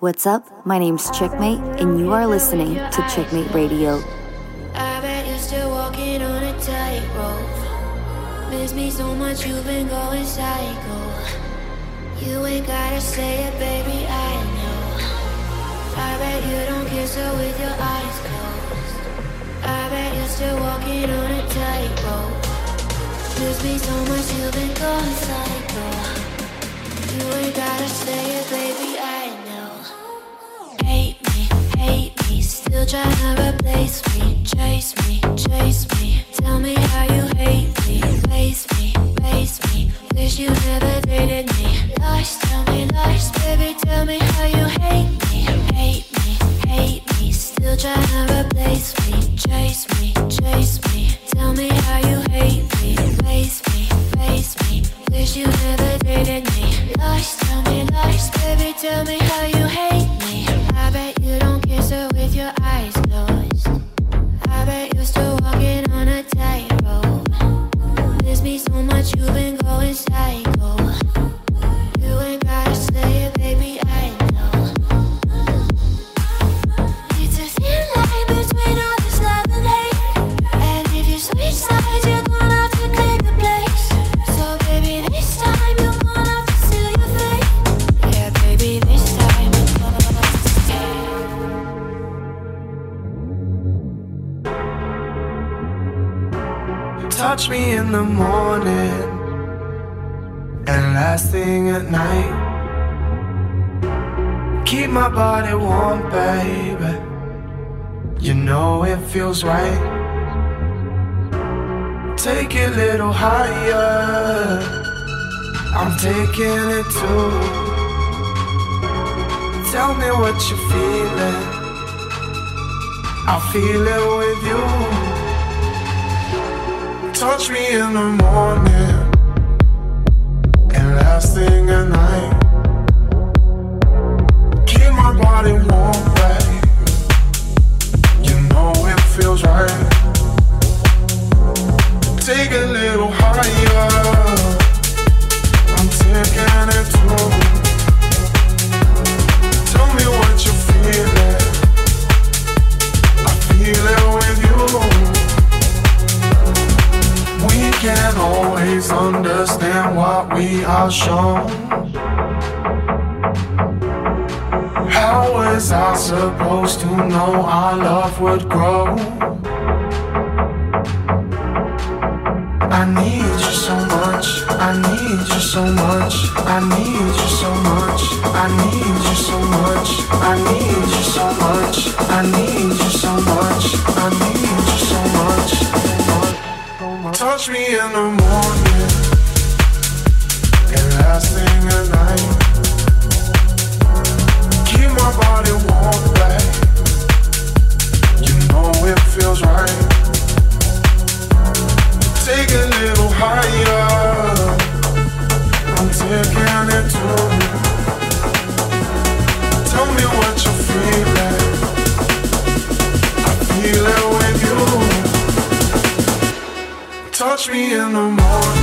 What's up? My name's Checkmate, and you are listening to Checkmate Radio. I bet you're still walking on a tightrope. Miss me so much, you've been going psycho. You ain't gotta say it, baby, I know. I bet you don't kiss her with your eyes closed. I bet you're still walking on a tightrope. Miss me so much, you've been going psycho. You ain't gotta say it, baby, still trying to replace me, chase me, chase me. Tell me how you hate me, face me, face me. Wish you never dated me. Lies, tell me lies, baby, tell me how you hate me, hate me, hate me. Still trying to replace me, chase me, chase me. Tell me how you hate me, face me, face me. Wish you never dated me. Lies, tell me lies, baby, tell me how you hate me I bet you don't kiss her with your eyes closed. I bet you're still walking on a tightrope. Miss me so much, you've been going psycho. Touch me in the morning and last thing at night. Keep my body warm, baby. You know it feels right. Take it a little higher. I'm taking it too. Tell me what you're feeling. I feel it with you touch me in the morning and last thing at night. Keep my body warm, babe. You know it feels right. Take a little higher. I'm taking it too. Understand what we are shown. How was I supposed to know our love would grow? I need you so much, I need you so much, I need you so much, I need you so much, I need you so much, I need you so much, I need you so much. Touch me in the morning touch me in the morning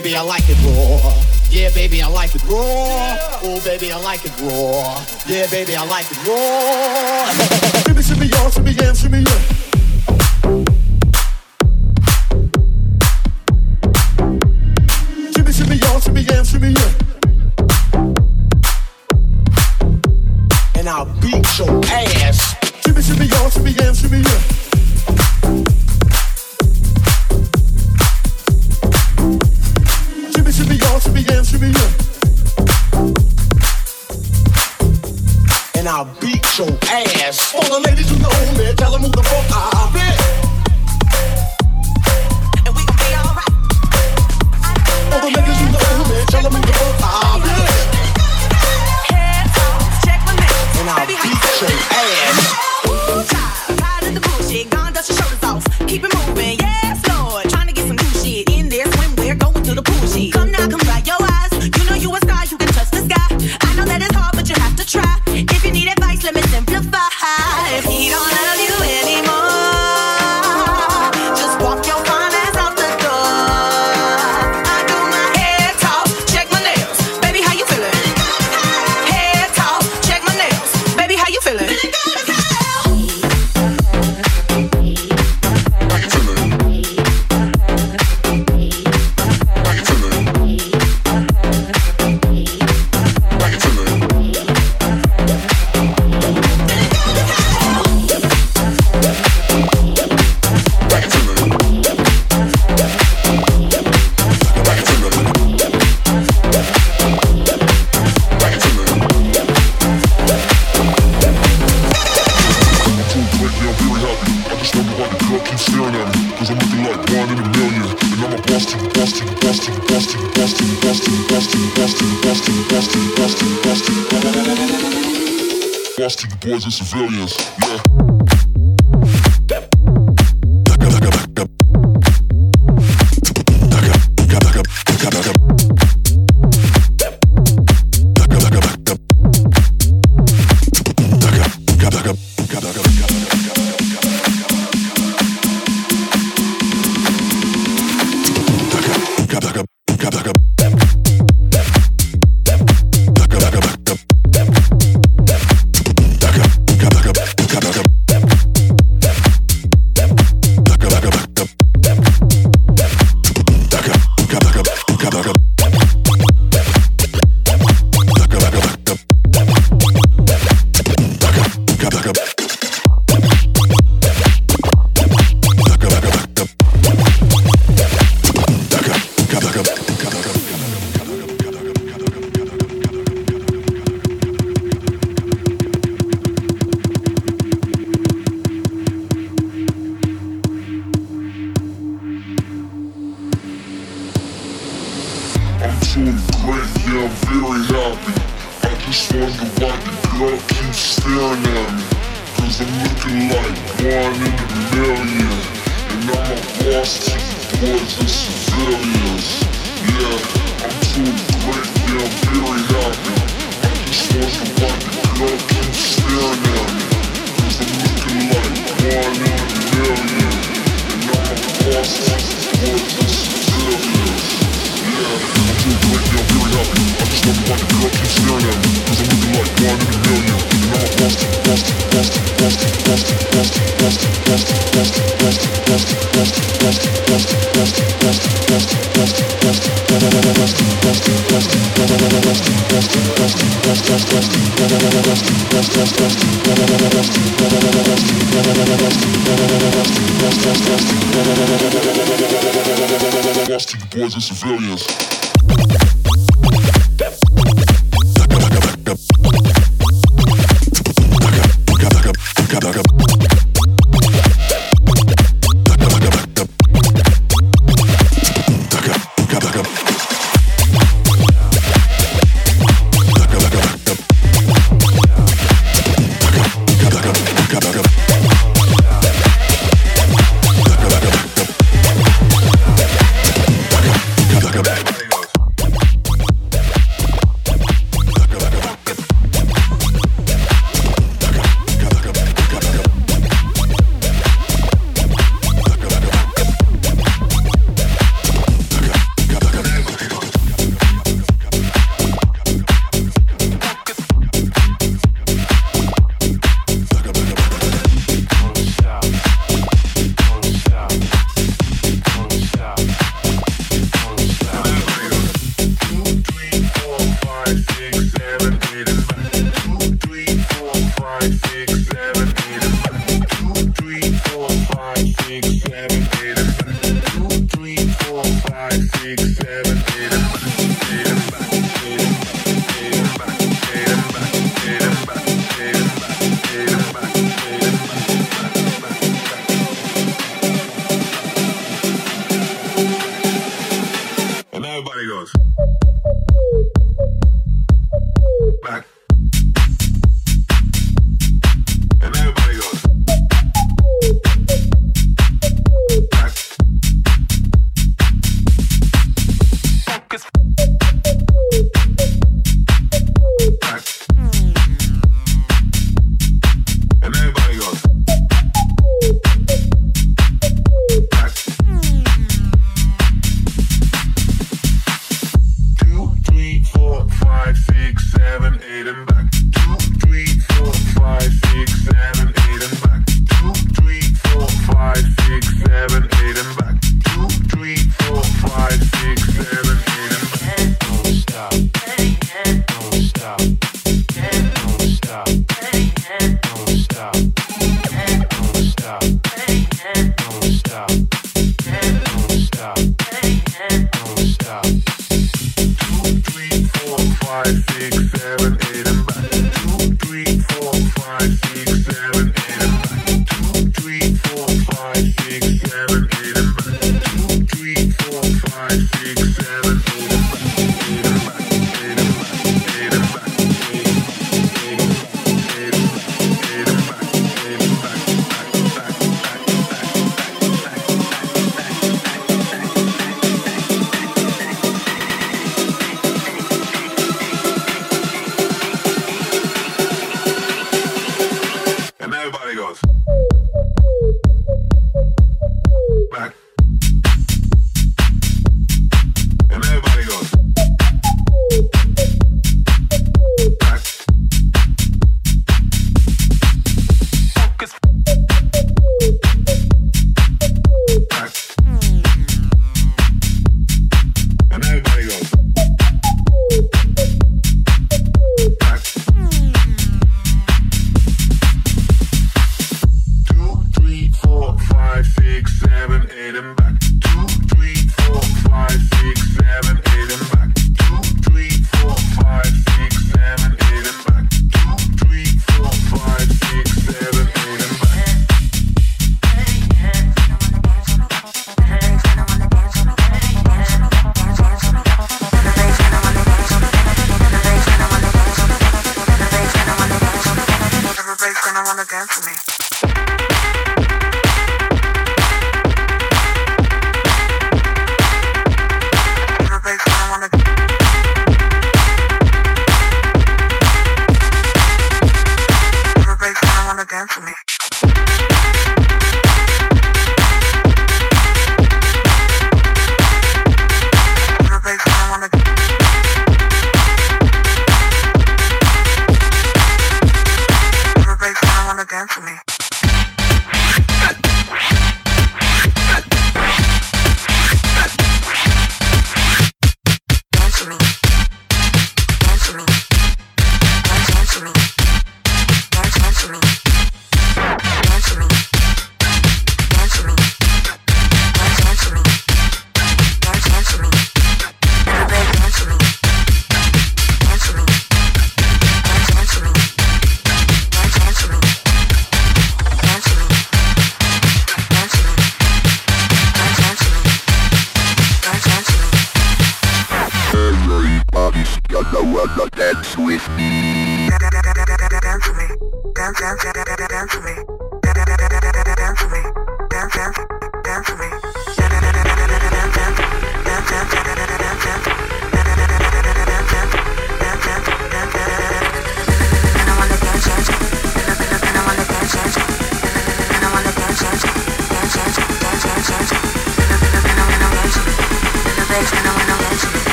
baby, I like it raw. Yeah, baby, I like it raw. Oh, baby, I like it raw. Yeah, baby, I like it raw.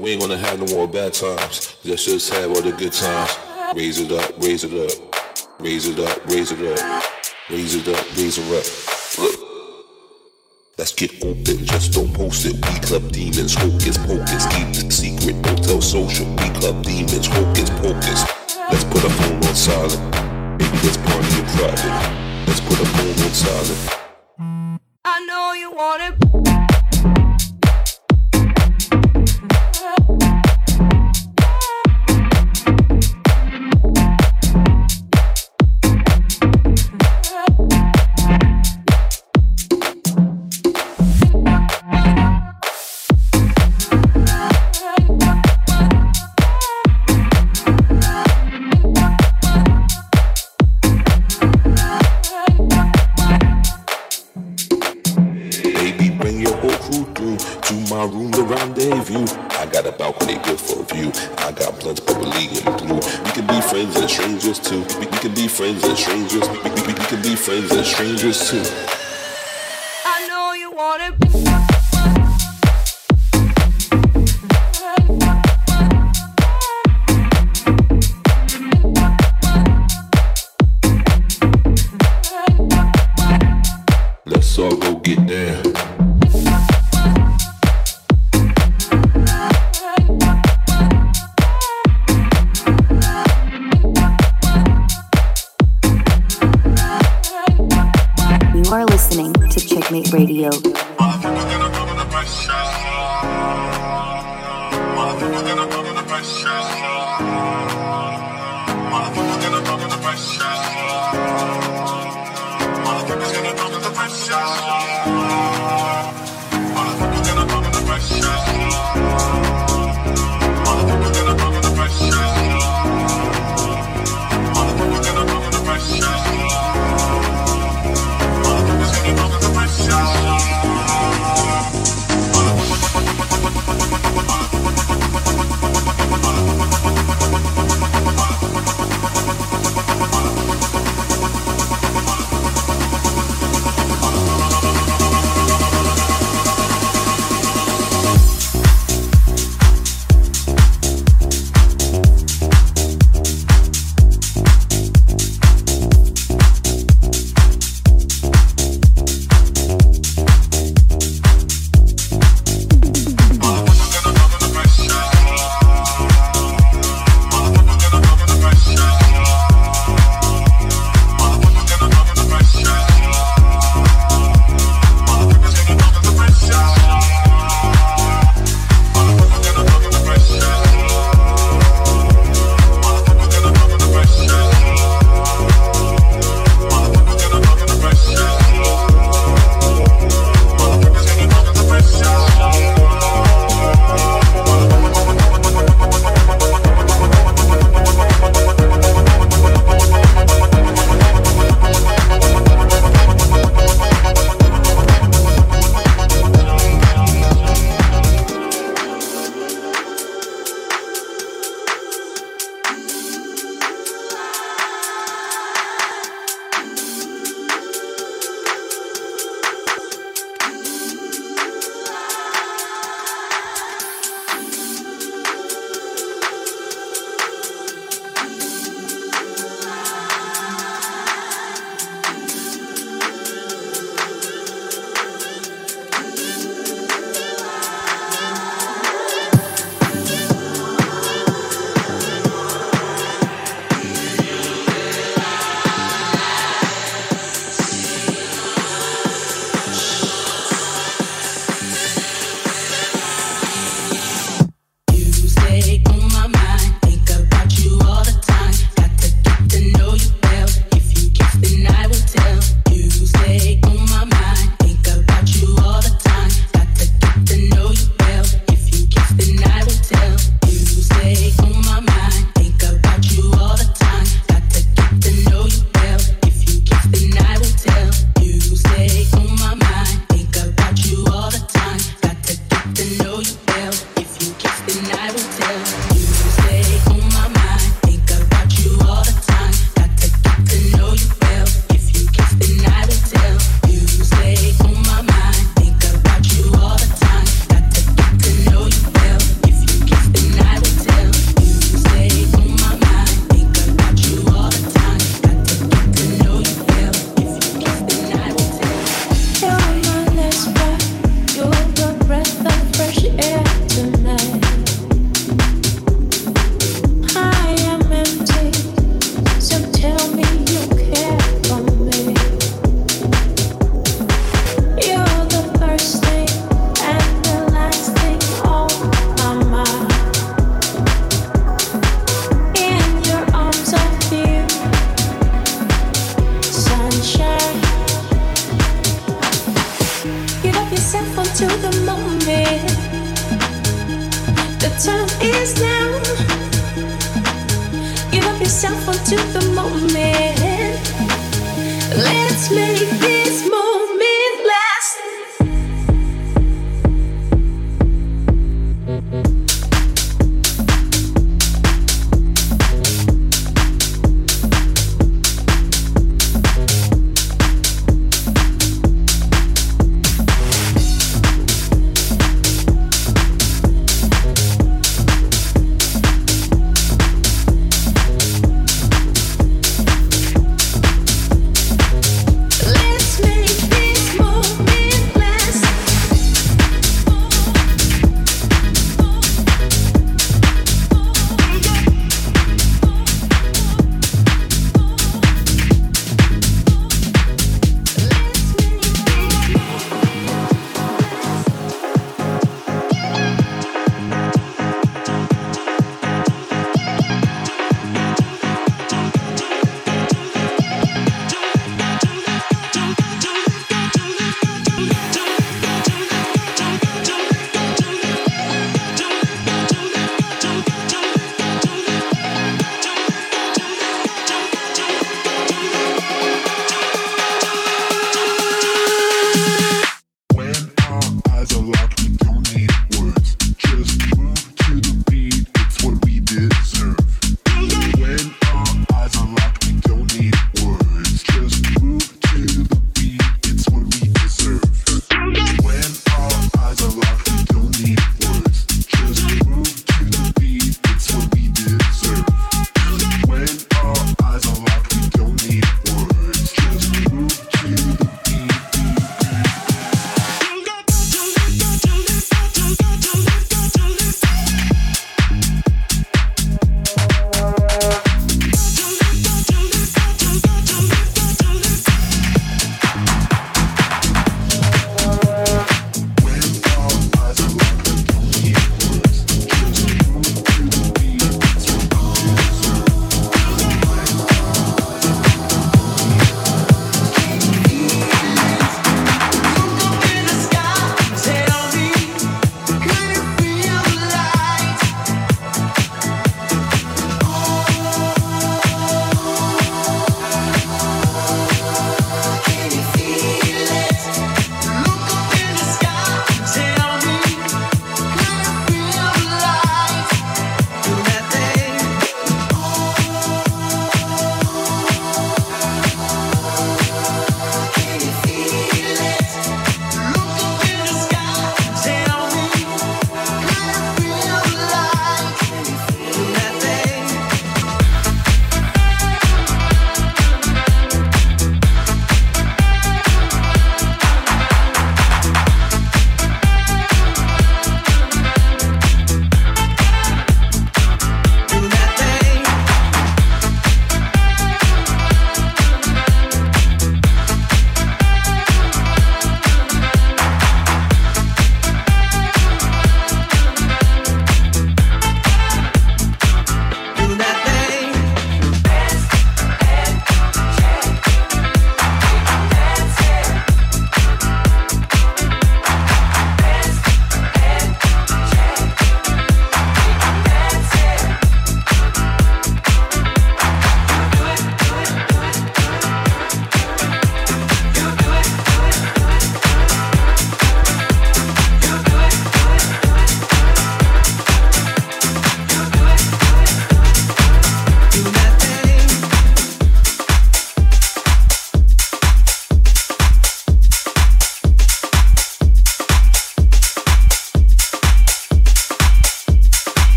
We ain't gonna have no more bad times. Let's just have all the good times. Raise it up, raise it up. Raise it up, raise it up. Raise it up, raise it up. Look. Let's get open, just don't post it. We club demons, hocus pocus. Keep the secret, don't tell social. We club demons, hocus pocus. Let's put a phone on silent. Maybe let's party in private. Let's put a phone on silent. Friends and strangers. Too. We, we, can be friends and strangers. we can be friends and strangers too. I know you want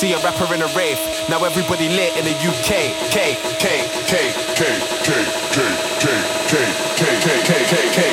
see a rapper in a rave. Now everybody lit in the UK. K, K, K, K, K, K, K, K, K, K, K, K, K.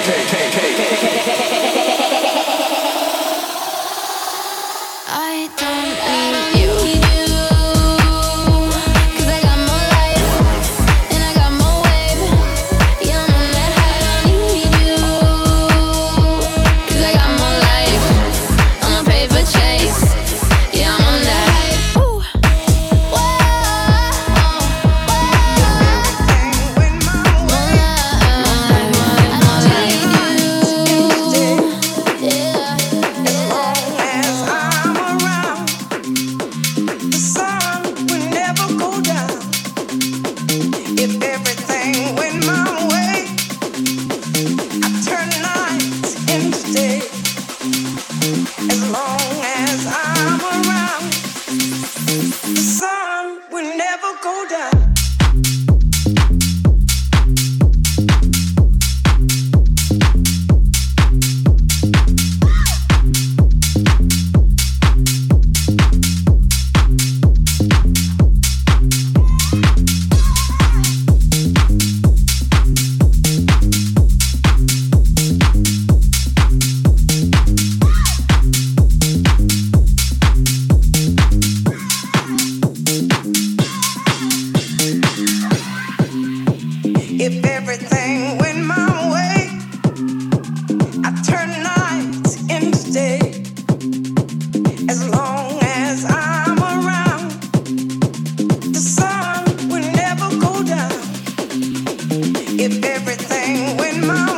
if everything went my way.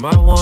my one.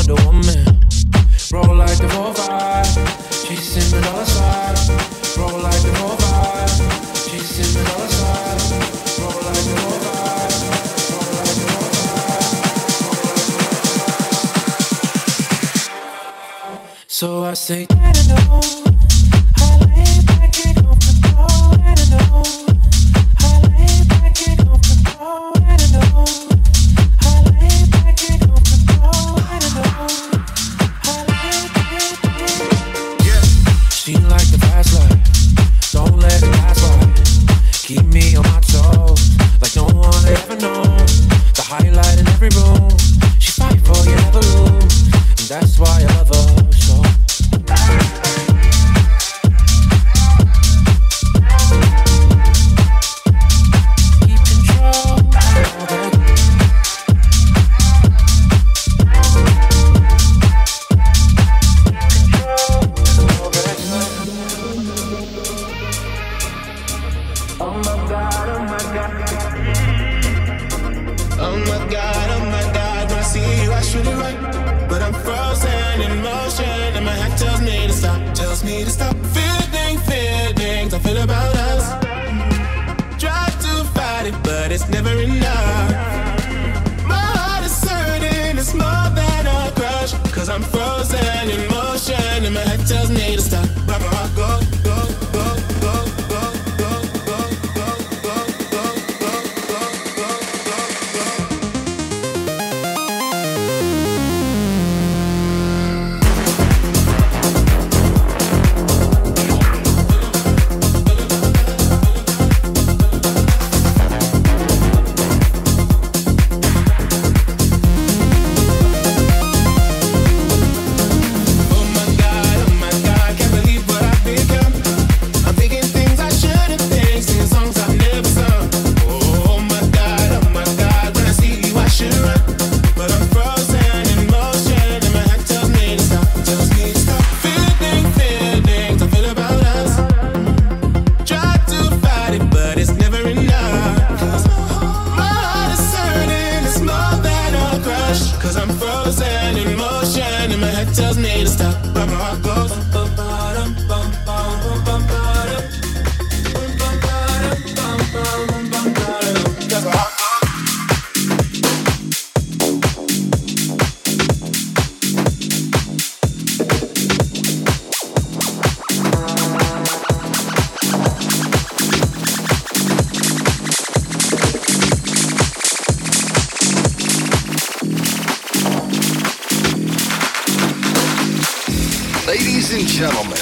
gentlemen,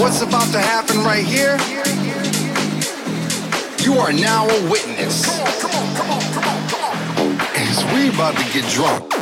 what's about to happen right here? You are now a witness. As we about to get drunk.